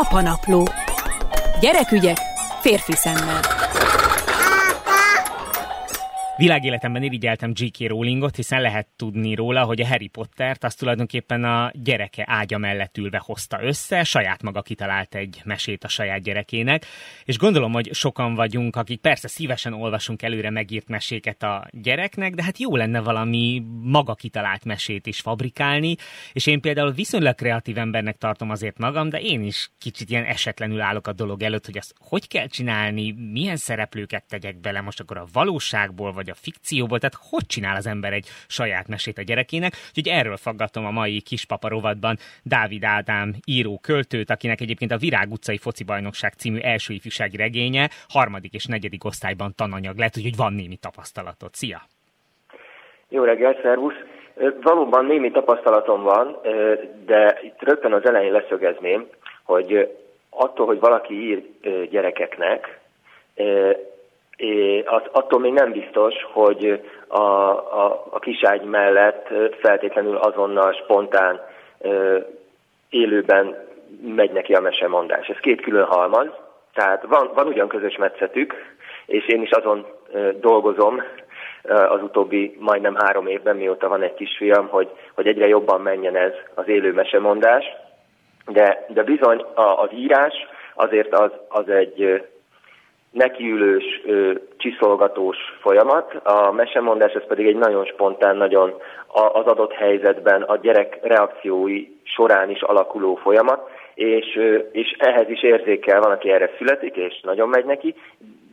Apanapló. Gyerekügyek férfi szemmel. Világéletemben irigyeltem J.K. Rowlingot, hiszen lehet tudni róla, hogy a Harry Pottert azt tulajdonképpen a gyereke ágya mellett ülve hozta össze, saját maga kitalált egy mesét a saját gyerekének, és gondolom, hogy sokan vagyunk, akik persze szívesen olvasunk előre megírt meséket a gyereknek, de hát jó lenne valami maga kitalált mesét is fabrikálni, és én például viszonylag kreatív embernek tartom azért magam, de én is kicsit ilyen esetlenül állok a dolog előtt, hogy azt hogy kell csinálni, milyen szereplőket tegyek bele most akkor a valóságból, vagy vagy a fikcióból, tehát hogy csinál az ember egy saját mesét a gyerekének. Úgyhogy erről faggatom a mai kispapa rovatban Dávid Ádám író költőt, akinek egyébként a Virág utcai foci bajnokság című első ifjúsági regénye harmadik és negyedik osztályban tananyag lett, úgyhogy van némi tapasztalatot. Szia! Jó reggel, szervusz! Valóban némi tapasztalatom van, de itt rögtön az elején leszögezném, hogy attól, hogy valaki ír gyerekeknek, az, attól még nem biztos, hogy a, a, a kiságy mellett feltétlenül azonnal spontán élőben megy neki a mesemondás. Ez két külön halmaz, tehát van, van ugyan közös metszetük, és én is azon dolgozom az utóbbi majdnem három évben, mióta van egy kisfiam, hogy, hogy egyre jobban menjen ez az élő mesemondás, de, de bizony az írás azért az, az egy nekiülős, csiszolgatós folyamat. A mesemondás ez pedig egy nagyon spontán, nagyon az adott helyzetben a gyerek reakciói során is alakuló folyamat, és, és ehhez is érzékel, van, aki erre születik, és nagyon megy neki,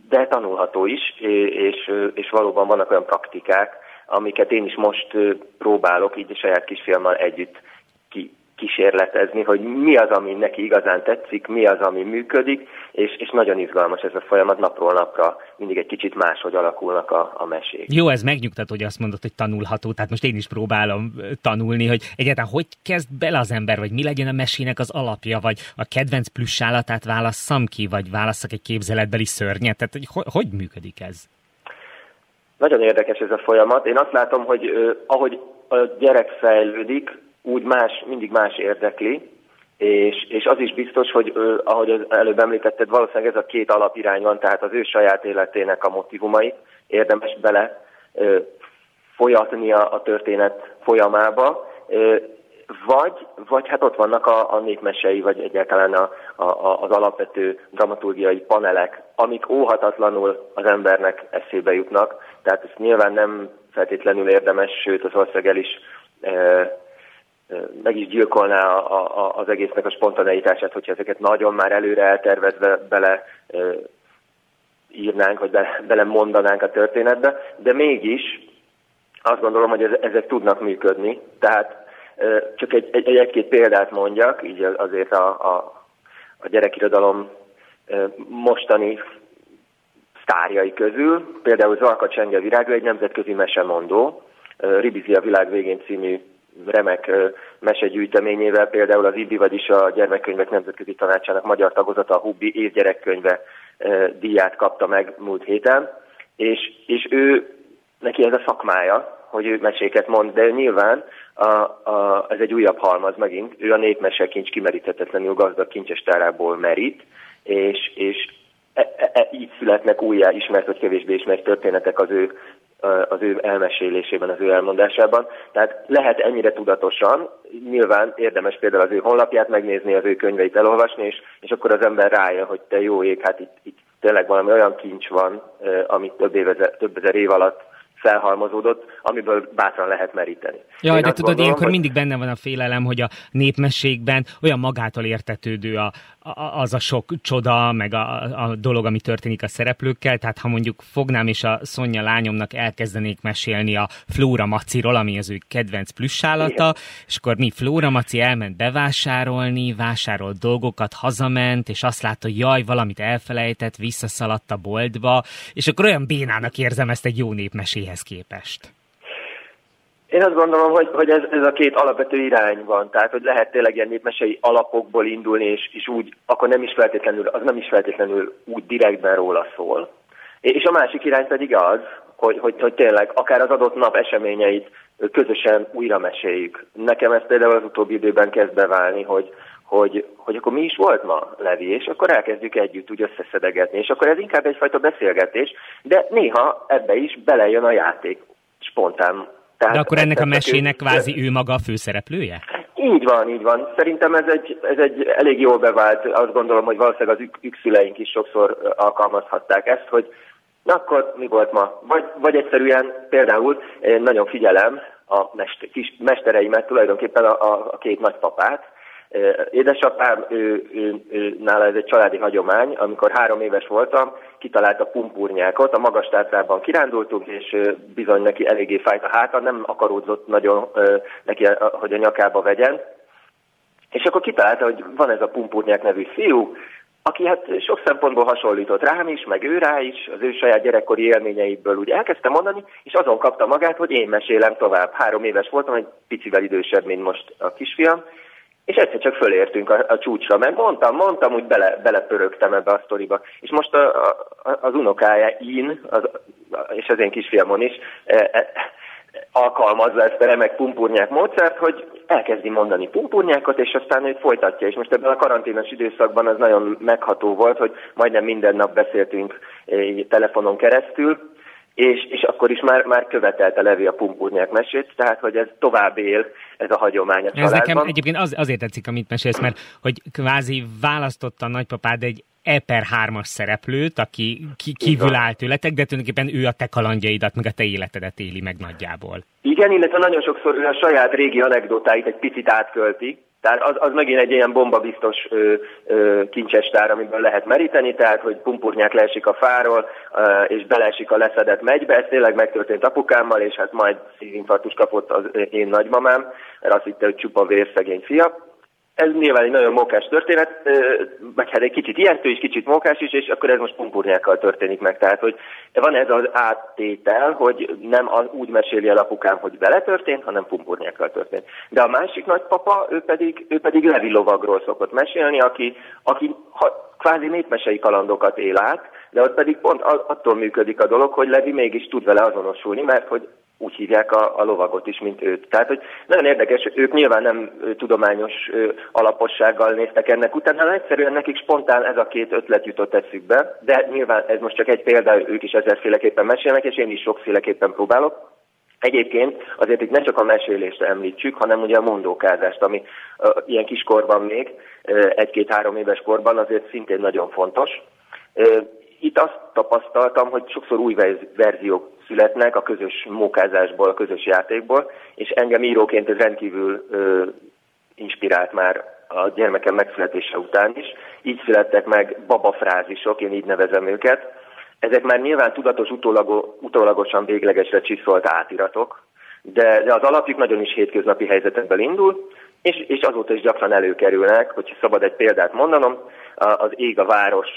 de tanulható is, és, és valóban vannak olyan praktikák, amiket én is most próbálok így a saját kisfiammal együtt kísérletezni, hogy mi az, ami neki igazán tetszik, mi az, ami működik, és, és nagyon izgalmas ez a folyamat napról napra, mindig egy kicsit máshogy alakulnak a, a mesék. Jó, ez megnyugtat, hogy azt mondod, hogy tanulható, tehát most én is próbálom tanulni, hogy egyáltalán hogy kezd bele az ember, vagy mi legyen a mesének az alapja, vagy a kedvenc plüssállatát válasszam ki, vagy válasszak egy képzeletbeli szörnyet, tehát hogy, hogy működik ez? Nagyon érdekes ez a folyamat. Én azt látom, hogy ahogy a gyerek fejlődik, úgy más, mindig más érdekli, és, és az is biztos, hogy ő, ahogy előbb említetted, valószínűleg ez a két alapirány van, tehát az ő saját életének a motivumait érdemes bele ö, folyatnia a történet folyamába, ö, vagy, vagy hát ott vannak a, a népmesei, vagy egyáltalán a, a, az alapvető dramaturgiai panelek, amik óhatatlanul az embernek eszébe jutnak. Tehát ezt nyilván nem feltétlenül érdemes, sőt az ország el is meg is gyilkolná a, a, az egésznek a spontaneitását, hogyha ezeket nagyon már előre eltervezve bele írnánk, vagy be, bele mondanánk a történetbe, de mégis azt gondolom, hogy ez, ezek tudnak működni. Tehát csak egy, egy, egy-két példát mondjak, így azért a, a, a gyerekirodalom mostani sztárjai közül, például Zalka Csenge Virága egy nemzetközi mesemondó, Ribizi a világ végén című remek mesegyűjteményével, például az IBI, vagyis a Gyermekkönyvek Nemzetközi Tanácsának magyar tagozata, a Hubbi évgyerekkönyve díját kapta meg múlt héten, és, és ő, neki ez a szakmája, hogy ő meséket mond, de nyilván a, a, ez egy újabb halmaz megint, ő a népmese kincs kimeríthetetlenül gazdag kincsestárából merít, és, és e, e, e, így születnek újjá ismert vagy kevésbé ismert történetek az ő az ő elmesélésében, az ő elmondásában. Tehát lehet ennyire tudatosan, nyilván érdemes például az ő honlapját megnézni, az ő könyveit elolvasni, és, és akkor az ember rájön, hogy te jó ég, hát itt, itt tényleg valami olyan kincs van, amit több, éve, több ezer év alatt felhalmozódott, amiből bátran lehet meríteni. Jaj, Én de tudod, gondolom, ilyenkor hogy... mindig benne van a félelem, hogy a népmességben olyan magától értetődő a, a, az a sok csoda, meg a, a dolog, ami történik a szereplőkkel. Tehát ha mondjuk fognám és a Szonya lányomnak elkezdenék mesélni a Flóra Maciról, ami az ő kedvenc plüssálata, Igen. és akkor mi Flóra Maci elment bevásárolni, vásárolt dolgokat, hazament, és azt látta, hogy jaj, valamit elfelejtett, visszaszaladt a boltba, és akkor olyan bénának érzem ezt egy jó népmeséhez képest? Én azt gondolom, hogy, hogy ez, ez a két alapvető irány van, tehát hogy lehet tényleg ilyen népmesei alapokból indulni, és, és úgy, akkor nem is feltétlenül, az nem is feltétlenül úgy direktben róla szól. És a másik irány pedig az, hogy, hogy, hogy tényleg akár az adott nap eseményeit közösen újra meséljük. Nekem ez például az utóbbi időben kezd beválni, hogy, hogy, hogy akkor mi is volt ma, Levi, és akkor elkezdjük együtt úgy összeszedegetni, és akkor ez inkább egyfajta beszélgetés, de néha ebbe is belejön a játék spontán. Tehát de akkor ennek a mesének kvázi ő maga a főszereplője? Így van, így van. Szerintem ez egy, ez egy elég jól bevált, azt gondolom, hogy valószínűleg az ükszüleink is sokszor alkalmazhatták ezt, hogy na akkor mi volt ma? Vagy, vagy egyszerűen például én nagyon figyelem a mester, kis mestereimet, tulajdonképpen a, a, a két nagypapát, Édesapám, ő, ő, ő, nála ez egy családi hagyomány, amikor három éves voltam, kitalálta pumpurnyákot, a magas tátrában kirándultunk, és bizony neki eléggé fájt a háta, nem akaródzott nagyon neki, hogy a nyakába vegyen. És akkor kitalálta, hogy van ez a pumpurnyák nevű fiú, aki hát sok szempontból hasonlított rám is, meg ő rá is, az ő saját gyerekkori élményeiből úgy elkezdte mondani, és azon kapta magát, hogy én mesélem tovább. Három éves voltam, egy picivel idősebb, mint most a kisfiam, és egyszer csak fölértünk a, a csúcsra, mert mondtam, mondtam, úgy bele, belepörögtem ebbe a sztoriba. És most a, a, az unokája, Ín, az, és az én kisfiamon is, e, e, alkalmazza ezt a remek pumpurnyák módszert, hogy elkezdi mondani pumpurnyákat, és aztán ő folytatja. És most ebben a karanténos időszakban az nagyon megható volt, hogy majdnem minden nap beszéltünk eh, telefonon keresztül, és, és akkor is már, már követelte Levi a pumpurnyák mesét, tehát hogy ez tovább él, ez a hagyomány a családban. Ez nekem egyébként az, azért tetszik, amit mesélsz, mert hogy kvázi választotta a nagypapád egy E per 3-as szereplőt, aki ki, kívül áll tőletek, de tulajdonképpen ő a te kalandjaidat, meg a te életedet éli meg nagyjából. Igen, illetve nagyon sokszor ő a saját régi anekdotáit egy picit átkölti, tehát az, az megint egy ilyen bombabiztos ö, ö, kincsestár, amiből lehet meríteni, tehát hogy pumpurnyák leesik a fáról, ö, és beleesik a leszedett megybe, ez tényleg megtörtént apukámmal, és hát majd szívinfarktus kapott az én nagymamám, mert azt hitte, hogy csupa vérszegény fia ez nyilván egy nagyon mókás történet, vagy hát egy kicsit ijesztő is, kicsit mókás is, és akkor ez most pumpurnyákkal történik meg. Tehát, hogy van ez az áttétel, hogy nem úgy meséli el apukám, hogy vele történt, hanem pumpurnyákkal történt. De a másik nagypapa, ő pedig, ő pedig Levi lovagról szokott mesélni, aki, aki ha, kvázi népmesei kalandokat él át, de ott pedig pont attól működik a dolog, hogy Levi mégis tud vele azonosulni, mert hogy úgy hívják a, a lovagot is, mint őt. Tehát, hogy nagyon érdekes, ők nyilván nem tudományos alapossággal néztek ennek utána, hanem egyszerűen nekik spontán ez a két ötlet jutott eszükbe, de nyilván ez most csak egy példa, ők is ezerféleképpen mesélnek, és én is sokféleképpen próbálok. Egyébként azért itt ne csak a mesélést említsük, hanem ugye a mondókázást, ami uh, ilyen kiskorban még, uh, egy-két-három éves korban azért szintén nagyon fontos. Itt azt tapasztaltam, hogy sokszor új verziók születnek a közös mókázásból, a közös játékból, és engem íróként ez rendkívül ö, inspirált már a gyermekem megszületése után is. Így születtek meg babafrázisok, én így nevezem őket. Ezek már nyilván tudatos, utólago, utólagosan véglegesre csiszolt átiratok, de, de az alapjuk nagyon is hétköznapi helyzetekből indul, és, és azóta is gyakran előkerülnek, hogyha szabad egy példát mondanom, az Ég a város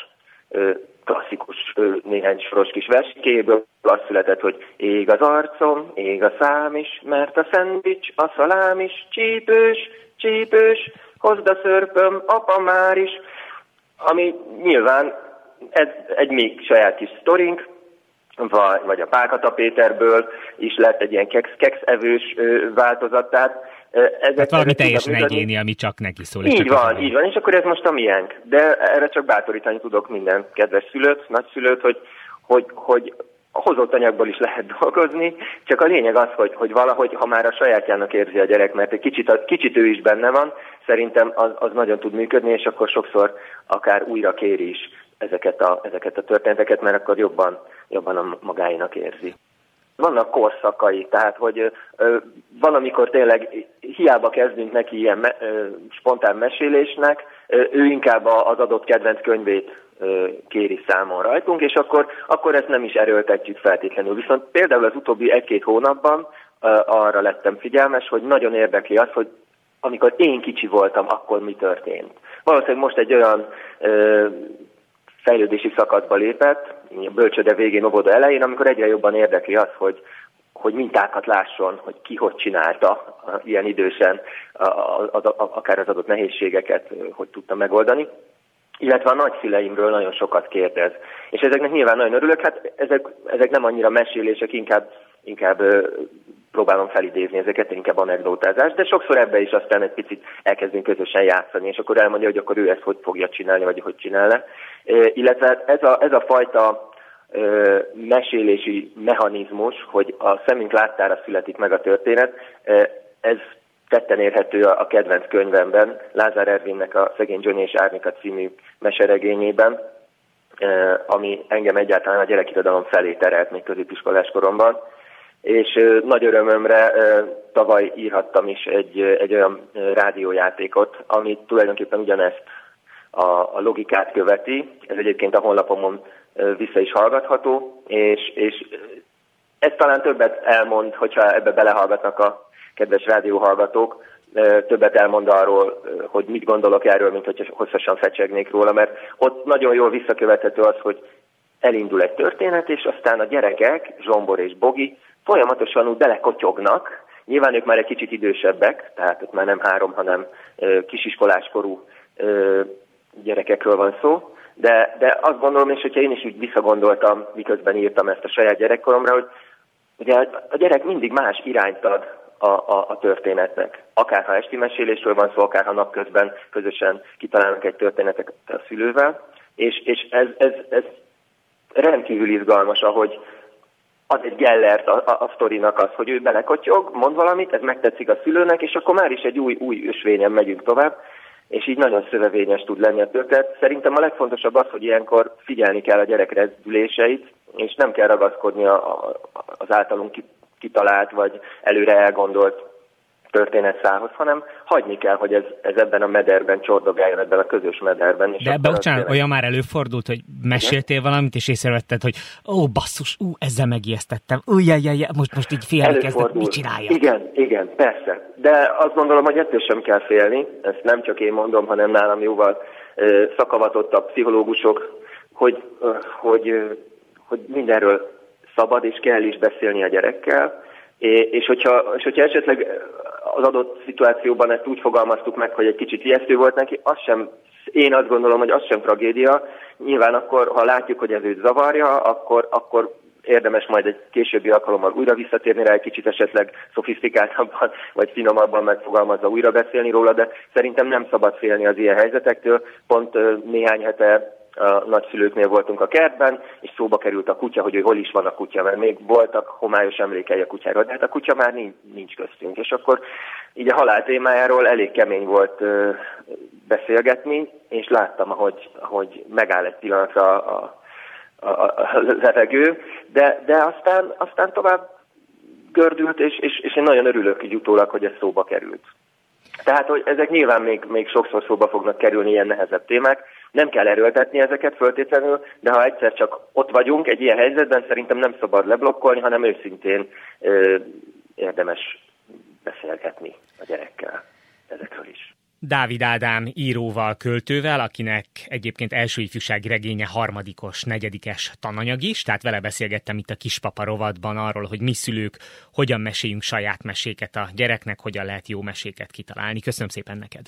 klasszikus néhány soros kis versikéből az született, hogy ég az arcom, ég a szám is, mert a szendvics, a szalám is, csípős, csípős, hozd a szörpöm, apa már is, ami nyilván ez egy még saját kis sztorink, vagy, a Pálkata Péterből is lett egy ilyen keks, kekszevős változat, tehát ezek, hát valami teljesen egyéni, ami csak neki szól. Így csak van, így van, és akkor ez most a miénk. De erre csak bátorítani tudok minden kedves szülőt, nagyszülőt, hogy, hogy, hogy a hozott anyagból is lehet dolgozni, csak a lényeg az, hogy, hogy valahogy, ha már a sajátjának érzi a gyerek, mert egy kicsit, kicsit ő is benne van, szerintem az, az nagyon tud működni, és akkor sokszor akár újra kéri is ezeket a, ezeket a történeteket, mert akkor jobban, jobban a magáinak érzi. Vannak korszakai, tehát hogy ö, van, amikor tényleg hiába kezdünk neki ilyen me, ö, spontán mesélésnek, ö, ő inkább az adott kedvenc könyvét ö, kéri számon rajtunk, és akkor, akkor ezt nem is erőltetjük feltétlenül. Viszont például az utóbbi egy-két hónapban ö, arra lettem figyelmes, hogy nagyon érdekli az, hogy amikor én kicsi voltam, akkor mi történt. Valószínűleg most egy olyan ö, fejlődési szakaszba lépett, bölcsöde végén, óvoda elején, amikor egyre jobban érdekli az, hogy, hogy mintákat lásson, hogy ki hogy csinálta ilyen idősen, a, a, a, akár az adott nehézségeket, hogy tudta megoldani. Illetve a nagyszüleimről nagyon sokat kérdez. És ezeknek nyilván nagyon örülök, hát ezek, ezek nem annyira mesélések, inkább, inkább próbálom felidézni ezeket, inkább anekdotázás, de sokszor ebbe is aztán egy picit elkezdünk közösen játszani, és akkor elmondja, hogy akkor ő ezt hogy fogja csinálni, vagy hogy csinálna. Illetve ez a, ez a fajta mesélési mechanizmus, hogy a szemünk láttára születik meg a történet, ez tetten érhető a kedvenc könyvemben, Lázár Ervinnek a Szegény Johnny és Árnika című meseregényében, ami engem egyáltalán a gyerekirodalom felé terelt még középiskolás koromban. És nagy örömömre tavaly írhattam is egy, egy olyan rádiójátékot, ami tulajdonképpen ugyanezt a, a logikát követi. Ez egyébként a honlapomon vissza is hallgatható, és, és ez talán többet elmond, hogyha ebbe belehallgatnak a kedves rádióhallgatók, többet elmond arról, hogy mit gondolok erről, mint hogy hosszasan fecsegnék róla, mert ott nagyon jól visszakövethető az, hogy elindul egy történet, és aztán a gyerekek, Zsombor és Bogi folyamatosan úgy belekotyognak, Nyilván ők már egy kicsit idősebbek, tehát ott már nem három, hanem kisiskoláskorú gyerekekről van szó, de, de azt gondolom, és hogyha én is úgy visszagondoltam, miközben írtam ezt a saját gyerekkoromra, hogy ugye a gyerek mindig más irányt ad a, a, a történetnek. Akár ha esti mesélésről van szó, akár ha napközben közösen kitalálunk egy történetet a szülővel, és, és ez, ez, ez rendkívül izgalmas, ahogy az egy gellert a, a, a sztorinak az, hogy ő belekotyog, mond valamit, ez megtetszik a szülőnek, és akkor már is egy új, új ösvényen megyünk tovább, és így nagyon szövevényes tud lenni a történet. Szerintem a legfontosabb az, hogy ilyenkor figyelni kell a gyerek rezdüléseit, és nem kell ragaszkodni a, a, az általunk kitalált vagy előre elgondolt történetszához, hanem hagyni kell, hogy ez, ez ebben a mederben csordogáljon, ebben a közös mederben. És De ebben bocsánat, olyan már előfordult, hogy meséltél Igen? valamit, és észrevetted, hogy ó, basszus, ú, ezzel megijesztettem, ú, jaj, jaj, most, most így félni kezdett, mit csinálja? Igen, igen, persze. De azt gondolom, hogy ettől sem kell félni, ezt nem csak én mondom, hanem nálam jóval szakavatottabb pszichológusok, hogy, hogy, hogy mindenről szabad és kell is beszélni a gyerekkel, és hogyha, és hogyha esetleg az adott szituációban ezt úgy fogalmaztuk meg, hogy egy kicsit ijesztő volt neki, az sem, én azt gondolom, hogy az sem tragédia. Nyilván akkor, ha látjuk, hogy ez őt zavarja, akkor, akkor érdemes majd egy későbbi alkalommal újra visszatérni rá, egy kicsit esetleg szofisztikáltabban vagy finomabban megfogalmazva újra beszélni róla, de szerintem nem szabad félni az ilyen helyzetektől. Pont néhány hete a nagyszülőknél voltunk a kertben, és szóba került a kutya, hogy ő hol is van a kutya, mert még voltak homályos emlékei a kutyáról, de hát a kutya már nincs, nincs köztünk. És akkor így a halál témájáról elég kemény volt ö, beszélgetni, és láttam, ahogy, ahogy megáll egy pillanatra a, a, a, a levegő, de, de aztán, aztán tovább gördült, és, és, és én nagyon örülök így utólag, hogy ez szóba került. Tehát, hogy ezek nyilván még, még sokszor szóba fognak kerülni ilyen nehezebb témák, nem kell erőltetni ezeket föltétlenül, de ha egyszer csak ott vagyunk egy ilyen helyzetben, szerintem nem szabad leblokkolni, hanem őszintén ö, érdemes beszélgetni a gyerekkel ezekről is. Dávid Ádám íróval, költővel, akinek egyébként első ifjúsági regénye harmadikos, negyedikes tananyag is, tehát vele beszélgettem itt a Kispapa rovatban arról, hogy mi szülők hogyan meséljünk saját meséket a gyereknek, hogyan lehet jó meséket kitalálni. Köszönöm szépen neked!